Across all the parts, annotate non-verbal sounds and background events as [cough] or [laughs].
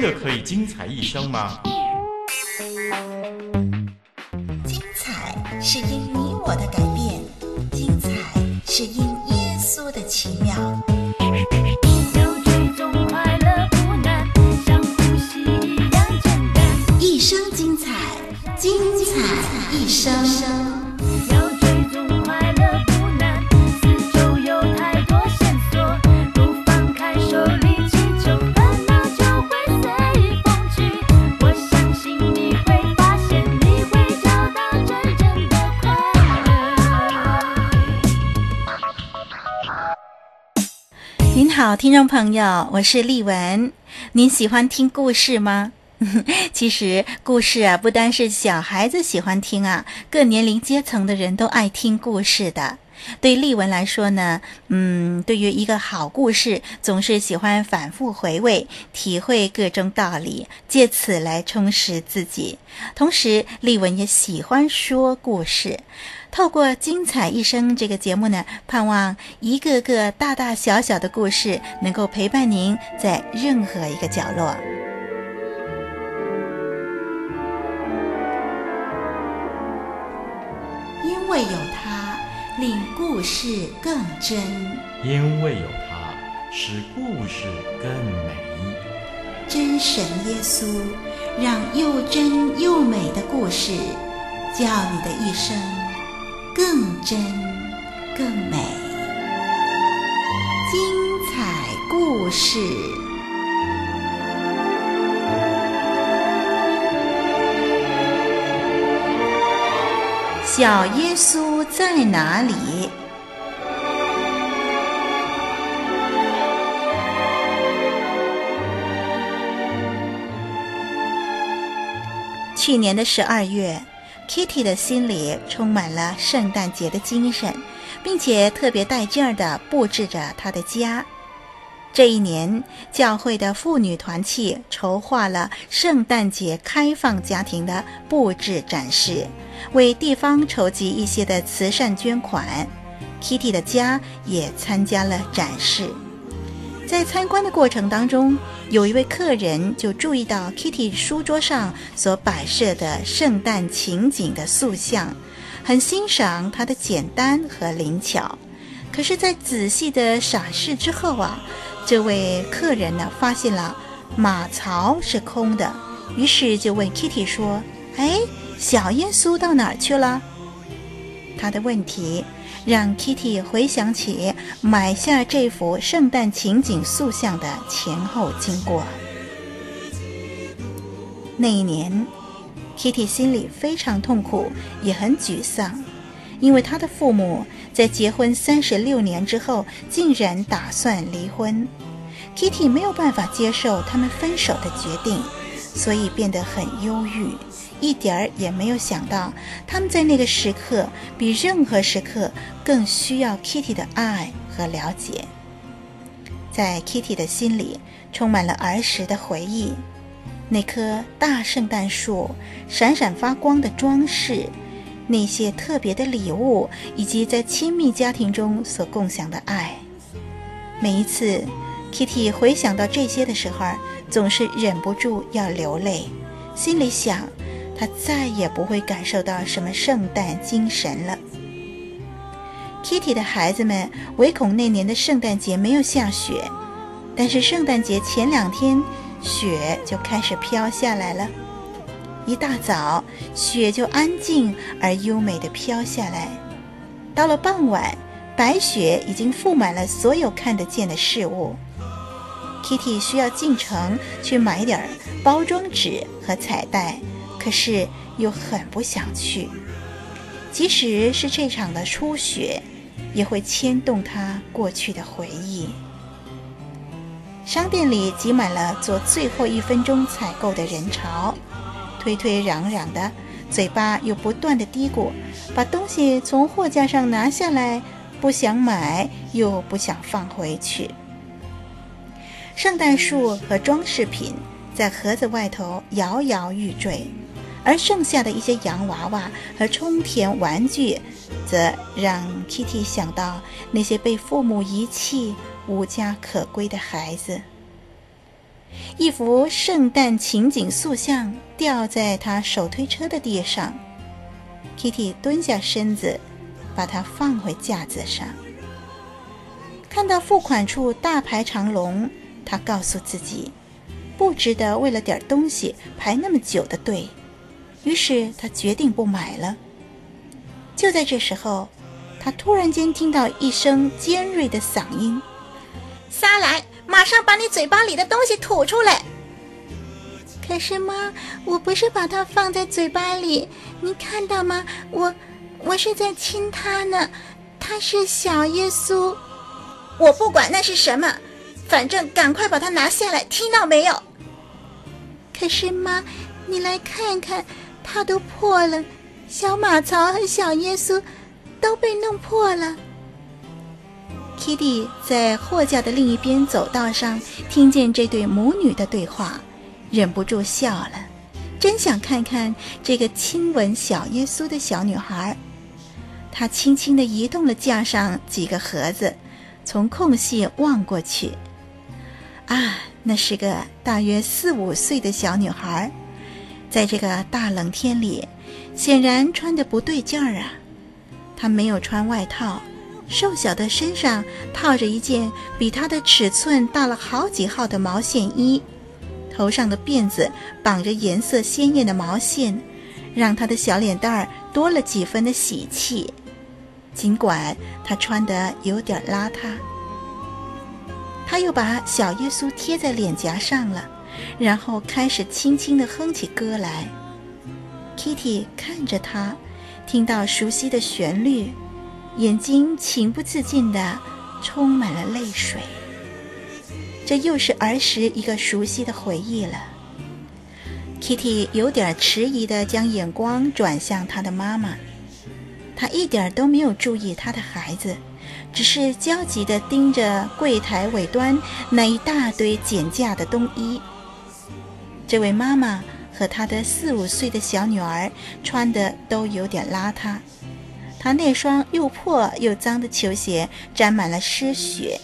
真的可以精彩一生吗？精彩是因你我的改变，精彩是因耶稣的奇妙。一生精彩，精彩一生。好，听众朋友，我是丽文。您喜欢听故事吗？[laughs] 其实故事啊，不单是小孩子喜欢听啊，各年龄阶层的人都爱听故事的。对丽文来说呢，嗯，对于一个好故事，总是喜欢反复回味，体会各种道理，借此来充实自己。同时，丽文也喜欢说故事。透过《精彩一生》这个节目呢，盼望一个个大大小小的故事能够陪伴您在任何一个角落。因为有他，令故事更真；因为有他，使故事更美。真神耶稣，让又真又美的故事，叫你的一生。更真，更美，精彩故事。小耶稣在哪里？去年的十二月。Kitty 的心里充满了圣诞节的精神，并且特别带劲儿地布置着她的家。这一年，教会的妇女团契筹划了圣诞节开放家庭的布置展示，为地方筹集一些的慈善捐款。Kitty 的家也参加了展示。在参观的过程当中，有一位客人就注意到 Kitty 书桌上所摆设的圣诞情景的塑像，很欣赏它的简单和灵巧。可是，在仔细的审视之后啊，这位客人呢发现了马槽是空的，于是就问 Kitty 说：“哎，小耶稣到哪儿去了？”他的问题。让 Kitty 回想起买下这幅圣诞情景塑像的前后经过。那一年，Kitty 心里非常痛苦，也很沮丧，因为她的父母在结婚三十六年之后，竟然打算离婚。Kitty 没有办法接受他们分手的决定，所以变得很忧郁。一点儿也没有想到，他们在那个时刻比任何时刻更需要 Kitty 的爱和了解。在 Kitty 的心里充满了儿时的回忆，那棵大圣诞树、闪闪发光的装饰、那些特别的礼物，以及在亲密家庭中所共享的爱。每一次 Kitty 回想到这些的时候，总是忍不住要流泪，心里想。他再也不会感受到什么圣诞精神了。Kitty 的孩子们唯恐那年的圣诞节没有下雪，但是圣诞节前两天雪就开始飘下来了。一大早，雪就安静而优美地飘下来。到了傍晚，白雪已经覆满了所有看得见的事物。Kitty 需要进城去买点包装纸和彩带。可是又很不想去，即使是这场的初雪，也会牵动他过去的回忆。商店里挤满了做最后一分钟采购的人潮，推推攘攘的，嘴巴又不断的嘀咕，把东西从货架上拿下来，不想买又不想放回去。圣诞树和装饰品在盒子外头摇摇欲坠。而剩下的一些洋娃娃和充填玩具，则让 Kitty 想到那些被父母遗弃、无家可归的孩子。一幅圣诞情景塑像掉在他手推车的地上。Kitty 蹲下身子，把它放回架子上。看到付款处大排长龙，他告诉自己，不值得为了点东西排那么久的队。于是他决定不买了。就在这时候，他突然间听到一声尖锐的嗓音：“沙莱！”马上把你嘴巴里的东西吐出来！可是妈，我不是把它放在嘴巴里，你看到吗？我，我是在亲他呢。他是小耶稣。我不管那是什么，反正赶快把它拿下来，听到没有？可是妈，你来看看，它都破了，小马槽和小耶稣都被弄破了。Kitty 在货架的另一边走道上听见这对母女的对话，忍不住笑了。真想看看这个亲吻小耶稣的小女孩。她轻轻地移动了架上几个盒子，从空隙望过去。啊，那是个大约四五岁的小女孩，在这个大冷天里，显然穿的不对劲儿啊。他没有穿外套。瘦小的身上套着一件比他的尺寸大了好几号的毛线衣，头上的辫子绑着颜色鲜艳的毛线，让他的小脸蛋儿多了几分的喜气。尽管他穿得有点邋遢，他又把小耶稣贴在脸颊上了，然后开始轻轻地哼起歌来。Kitty 看着她，听到熟悉的旋律。眼睛情不自禁地充满了泪水，这又是儿时一个熟悉的回忆了。Kitty 有点迟疑地将眼光转向她的妈妈，她一点都没有注意她的孩子，只是焦急地盯着柜台尾端那一大堆减价的冬衣。这位妈妈和她的四五岁的小女儿穿的都有点邋遢。她那双又破又脏的球鞋沾满了湿血。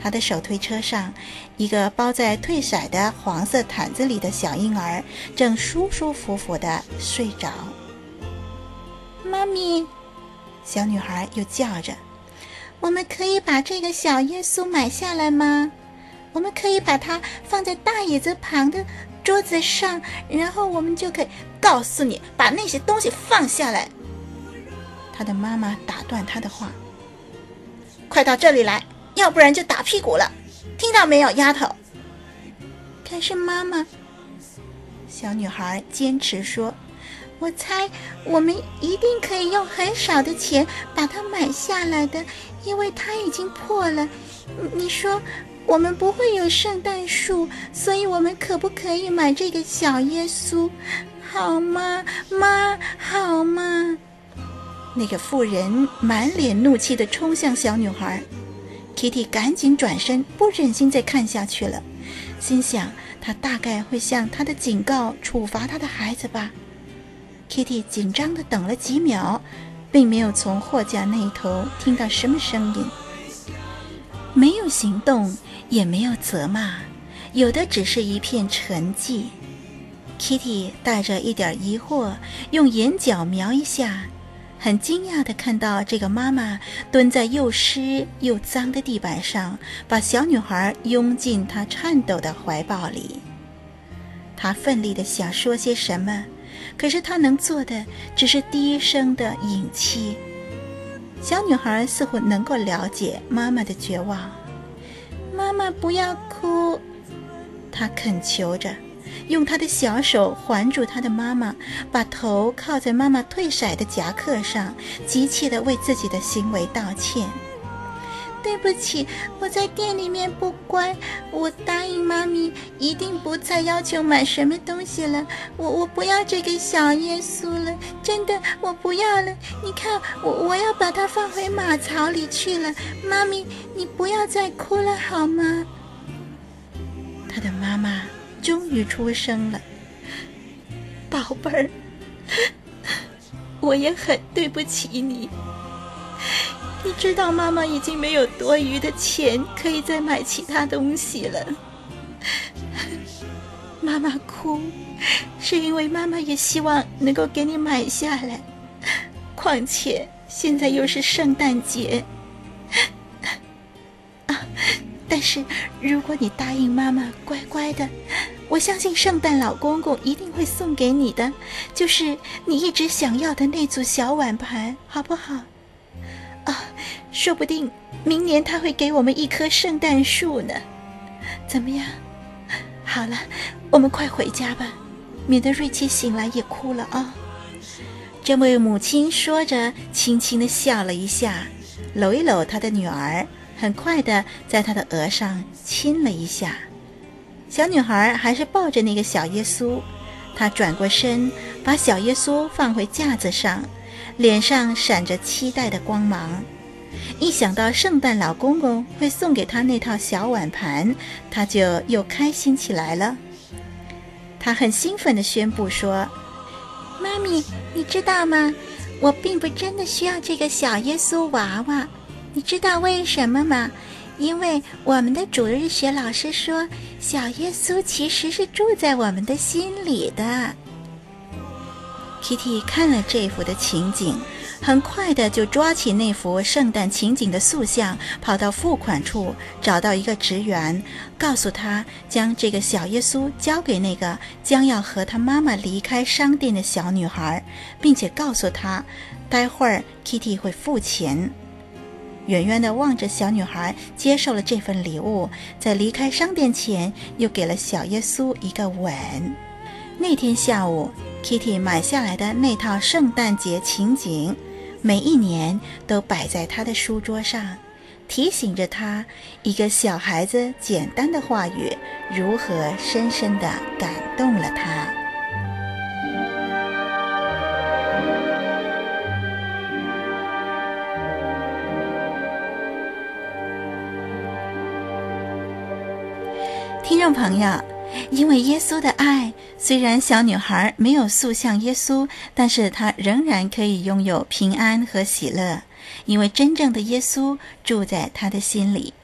他的手推车上，一个包在褪色的黄色毯子里的小婴儿正舒舒服服地睡着。妈咪，小女孩又叫着：“我们可以把这个小耶稣买下来吗？我们可以把它放在大椅子旁的桌子上，然后我们就可以告诉你，把那些东西放下来。”他的妈妈打断他的话：“快到这里来，要不然就打屁股了，听到没有，丫头？”可是妈妈，小女孩坚持说：“我猜我们一定可以用很少的钱把它买下来的，因为它已经破了。你说我们不会有圣诞树，所以我们可不可以买这个小耶稣？好吗，妈？好吗？”那个妇人满脸怒气地冲向小女孩，Kitty 赶紧转身，不忍心再看下去了，心想她大概会向她的警告处罚她的孩子吧。Kitty 紧张地等了几秒，并没有从货架那一头听到什么声音，没有行动，也没有责骂，有的只是一片沉寂。Kitty 带着一点疑惑，用眼角瞄一下。很惊讶地看到这个妈妈蹲在又湿又脏的地板上，把小女孩拥进她颤抖的怀抱里。她奋力地想说些什么，可是她能做的只是低声的饮气。小女孩似乎能够了解妈妈的绝望。妈妈，不要哭，他恳求着。用他的小手环住他的妈妈，把头靠在妈妈褪色的夹克上，急切地为自己的行为道歉。对不起，我在店里面不乖。我答应妈咪，一定不再要求买什么东西了。我我不要这个小耶稣了，真的，我不要了。你看，我我要把它放回马槽里去了。妈咪，你不要再哭了好吗？他的妈妈。终于出声了，宝贝儿，我也很对不起你。你知道妈妈已经没有多余的钱可以再买其他东西了。[laughs] 妈妈哭，是因为妈妈也希望能够给你买下来。况且现在又是圣诞节 [laughs] 啊！但是如果你答应妈妈乖乖的，我相信圣诞老公公一定会送给你的，就是你一直想要的那组小碗盘，好不好？说不定明年他会给我们一棵圣诞树呢。怎么样？好了，我们快回家吧，免得瑞奇醒来也哭了啊。这位母亲说着，轻轻地笑了一下，搂一搂她的女儿，很快地在她的额上亲了一下。小女孩还是抱着那个小耶稣，她转过身，把小耶稣放回架子上，脸上闪着期待的光芒。一想到圣诞老公公会送给她那套小碗盘，她就又开心起来了。她很兴奋地宣布说。妈咪，你知道吗？我并不真的需要这个小耶稣娃娃，你知道为什么吗？因为我们的主日学老师说，小耶稣其实是住在我们的心里的。Kitty 看了这幅的情景。很快的就抓起那幅圣诞情景的塑像，跑到付款处找到一个职员，告诉他将这个小耶稣交给那个将要和他妈妈离开商店的小女孩，并且告诉他，待会儿 Kitty 会付钱。远远的望着小女孩接受了这份礼物，在离开商店前又给了小耶稣一个吻。那天下午，Kitty 买下来的那套圣诞节情景。每一年都摆在他的书桌上，提醒着他一个小孩子简单的话语如何深深地感动了他。听众朋友。因为耶稣的爱，虽然小女孩没有塑像耶稣，但是她仍然可以拥有平安和喜乐，因为真正的耶稣住在她的心里。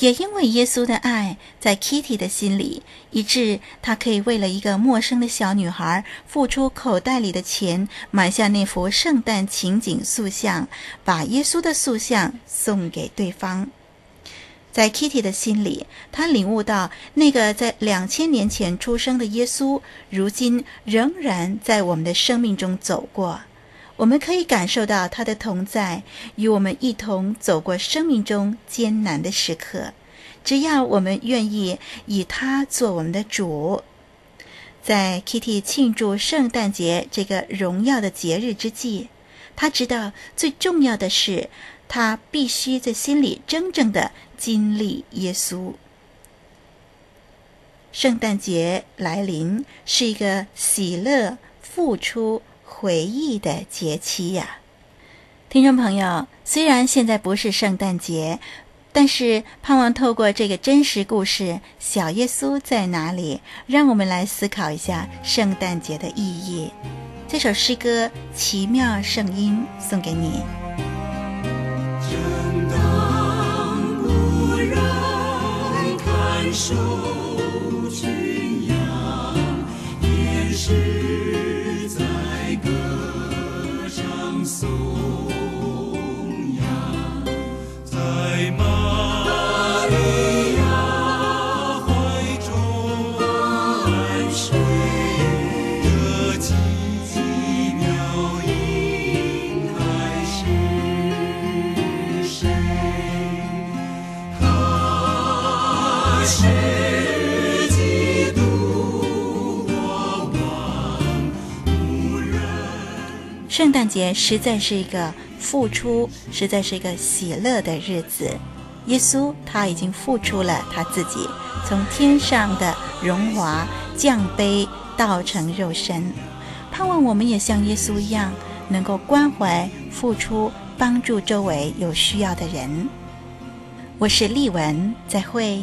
也因为耶稣的爱在 Kitty 的心里，以致她可以为了一个陌生的小女孩付出口袋里的钱，买下那幅圣诞情景塑像，把耶稣的塑像送给对方。在 Kitty 的心里，她领悟到，那个在两千年前出生的耶稣，如今仍然在我们的生命中走过。我们可以感受到他的同在，与我们一同走过生命中艰难的时刻。只要我们愿意以他做我们的主，在 Kitty 庆祝圣诞节这个荣耀的节日之际，他知道最重要的是，他必须在心里真正的。经历耶稣，圣诞节来临是一个喜乐、付出、回忆的节期呀。听众朋友，虽然现在不是圣诞节，但是盼望透过这个真实故事《小耶稣在哪里》，让我们来思考一下圣诞节的意义。这首诗歌《奇妙圣音》送给你。手军扬，天使在歌唱颂。圣诞节实在是一个付出，实在是一个喜乐的日子。耶稣他已经付出了他自己，从天上的荣华降卑道成肉身，盼望我们也像耶稣一样，能够关怀、付出、帮助周围有需要的人。我是丽文，再会。